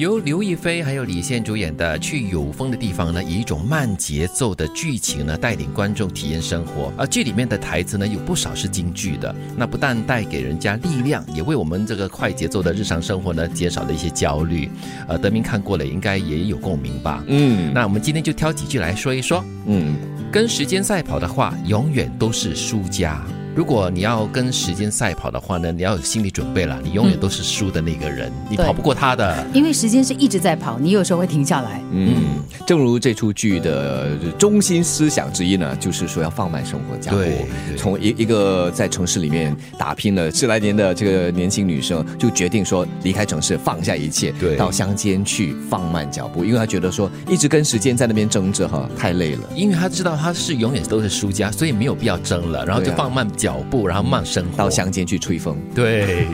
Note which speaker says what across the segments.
Speaker 1: 由刘亦菲还有李现主演的《去有风的地方》呢，以一种慢节奏的剧情呢，带领观众体验生活。而剧里面的台词呢，有不少是京剧的，那不但带给人家力量，也为我们这个快节奏的日常生活呢，减少了一些焦虑。呃，德明看过了，应该也有共鸣吧？
Speaker 2: 嗯
Speaker 1: 那我们今天就挑几句来说一说。
Speaker 2: 嗯，
Speaker 1: 跟时间赛跑的话，永远都是输家。如果你要跟时间赛跑的话呢，你要有心理准备了，你永远都是输的那个人，你跑不过他的。
Speaker 3: 因为时间是一直在跑，你有时候会停下来。
Speaker 2: 嗯，正如这出剧的中心思想之一呢，就是说要放慢生活脚步。从一一个在城市里面打拼了十来年的这个年轻女生，就决定说离开城市，放下一切，
Speaker 1: 对
Speaker 2: 到乡间去放慢脚步，因为她觉得说一直跟时间在那边争着哈，太累了。
Speaker 1: 因为她知道她是永远都是输家，所以没有必要争了，然后就放慢脚步，然后慢生活。
Speaker 2: 到乡间去吹风，
Speaker 1: 对，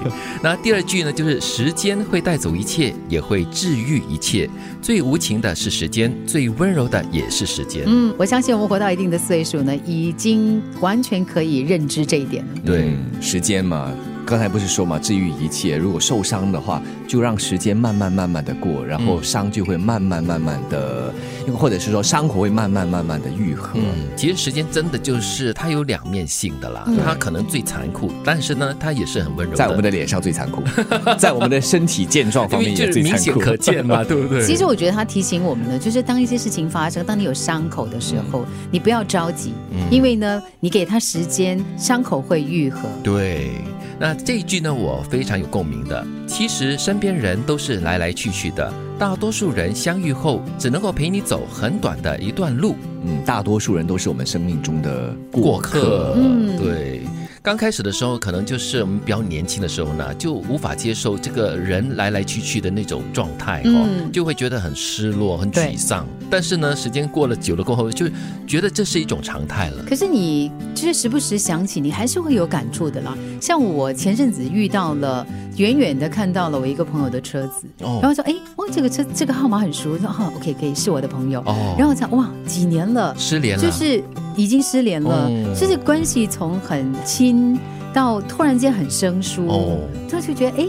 Speaker 1: 那第二句呢，就是时间会带走一切，也会治愈一切。最无情的是时间，最温柔的也是时间。
Speaker 3: 嗯，我相信我们活到一定的岁数呢，已经完全可以认知这一点了。
Speaker 1: 对
Speaker 2: 嗯时间嘛。刚才不是说嘛，治愈一切。如果受伤的话，就让时间慢慢慢慢的过，然后伤就会慢慢慢慢的，又或者是说伤口会慢慢慢慢的愈合。
Speaker 1: 嗯，其实时间真的就是它有两面性的啦，它可能最残酷，但是呢，它也是很温柔的。
Speaker 2: 在我们的脸上最残酷，在我们的身体健壮方面
Speaker 1: 就是明显
Speaker 2: 也最残酷。
Speaker 1: 可见嘛，对不对？
Speaker 3: 其实我觉得它提醒我们呢，就是当一些事情发生，当你有伤口的时候，你不要着急，因为呢，你给它时间，伤口会愈合。
Speaker 1: 对，那这一句呢，我非常有共鸣的。其实身边人都是来来去去的，大多数人相遇后只能够陪你走很短的一段路，
Speaker 2: 嗯，大多数人都是我们生命中的
Speaker 1: 过客。
Speaker 3: 嗯
Speaker 1: 对。刚开始的时候，可能就是我们比较年轻的时候呢，就无法接受这个人来来去去的那种状态哦，
Speaker 3: 嗯
Speaker 1: 就会觉得很失落、很沮丧。但是呢，时间过了久了过后，就觉得这是一种常态了。
Speaker 3: 可是你就是时不时想起，你还是会有感触的啦。像我前阵子遇到了，远远的看到了我一个朋友的车子，
Speaker 1: 哦。
Speaker 3: 然后说，哎，哇，这个车这个号码很熟，我说哈、OK 可以是我的朋友。
Speaker 1: 哦。
Speaker 3: 然后我想，哇，几年了，
Speaker 1: 失联了，
Speaker 3: 就是已经失联了，
Speaker 1: 哦。
Speaker 3: 就是关系从很亲到突然间很生疏，
Speaker 1: 哦，
Speaker 3: 他就觉得哎，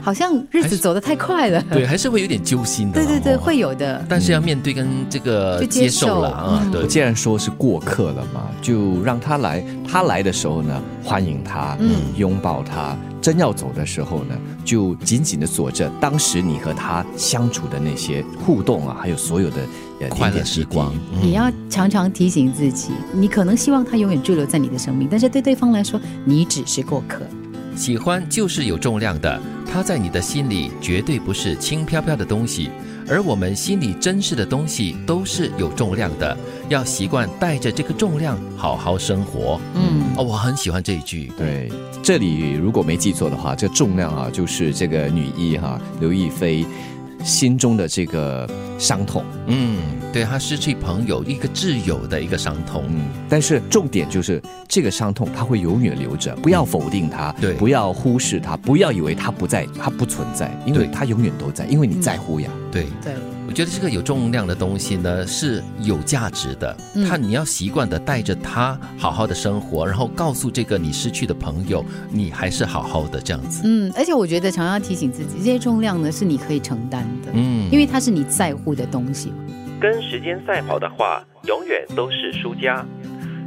Speaker 3: 好像日子走得太快了。
Speaker 1: 对，还是会有点揪心的。
Speaker 3: 对对对，
Speaker 1: 哦
Speaker 3: 会有的。
Speaker 1: 但是要面对跟这个
Speaker 3: 就接
Speaker 1: 接受了啊，对，
Speaker 2: 既然说是过客了嘛，就让他来。他来的时候呢，欢迎他，
Speaker 3: 嗯
Speaker 2: 拥抱他。真要走的时候呢，就紧紧的锁着当时你和他相处的那些互动啊，还有所有的呃
Speaker 1: 快乐时光。嗯
Speaker 3: 你要常常提醒自己，你可能希望他永远驻留在你的生命，但是对对方来说，你只是过客。
Speaker 1: 喜欢就是有重量的，它在你的心里绝对不是轻飘飘的东西，而我们心里珍视的东西都是有重量的，要习惯带着这个重量好好生活。
Speaker 3: 嗯，
Speaker 1: 哦，我很喜欢这一句。
Speaker 2: 对，这里如果没记错的话，这重量啊，就是这个女一哈、刘亦菲心中的这个伤痛。
Speaker 1: 嗯，对他失去朋友一个挚友的一个伤痛。
Speaker 2: 嗯，但是重点就是这个伤痛，他会永远留着，不要否定他，
Speaker 1: 对
Speaker 2: 不要忽视他，不要以为他不在，他不存在，因为他永远都在，因为你在乎呀。
Speaker 1: 对，
Speaker 3: 对，
Speaker 1: 我觉得这个有重量的东西呢是有价值的，
Speaker 3: 嗯
Speaker 1: 它你要习惯的带着它好好的生活，然后告诉这个你失去的朋友，你还是好好的这样子。
Speaker 3: 嗯，而且我觉得常常要提醒自己，这些重量呢是你可以承担的，
Speaker 1: 嗯
Speaker 3: 因为它是你在乎的东西。
Speaker 1: 跟时间赛跑的话，永远都是输家。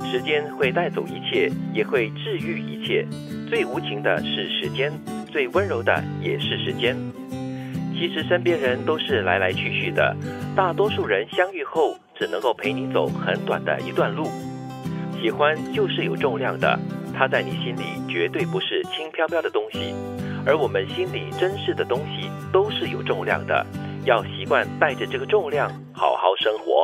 Speaker 1: 时间会带走一切，也会治愈一切。最无情的是时间，最温柔的也是时间。其实身边人都是来来去去的，大多数人相遇后只能够陪你走很短的一段路。喜欢就是有重量的，它在你心里绝对不是轻飘飘的东西，而我们心里珍视的东西都是有重量的，要习惯带着这个重量好好生活。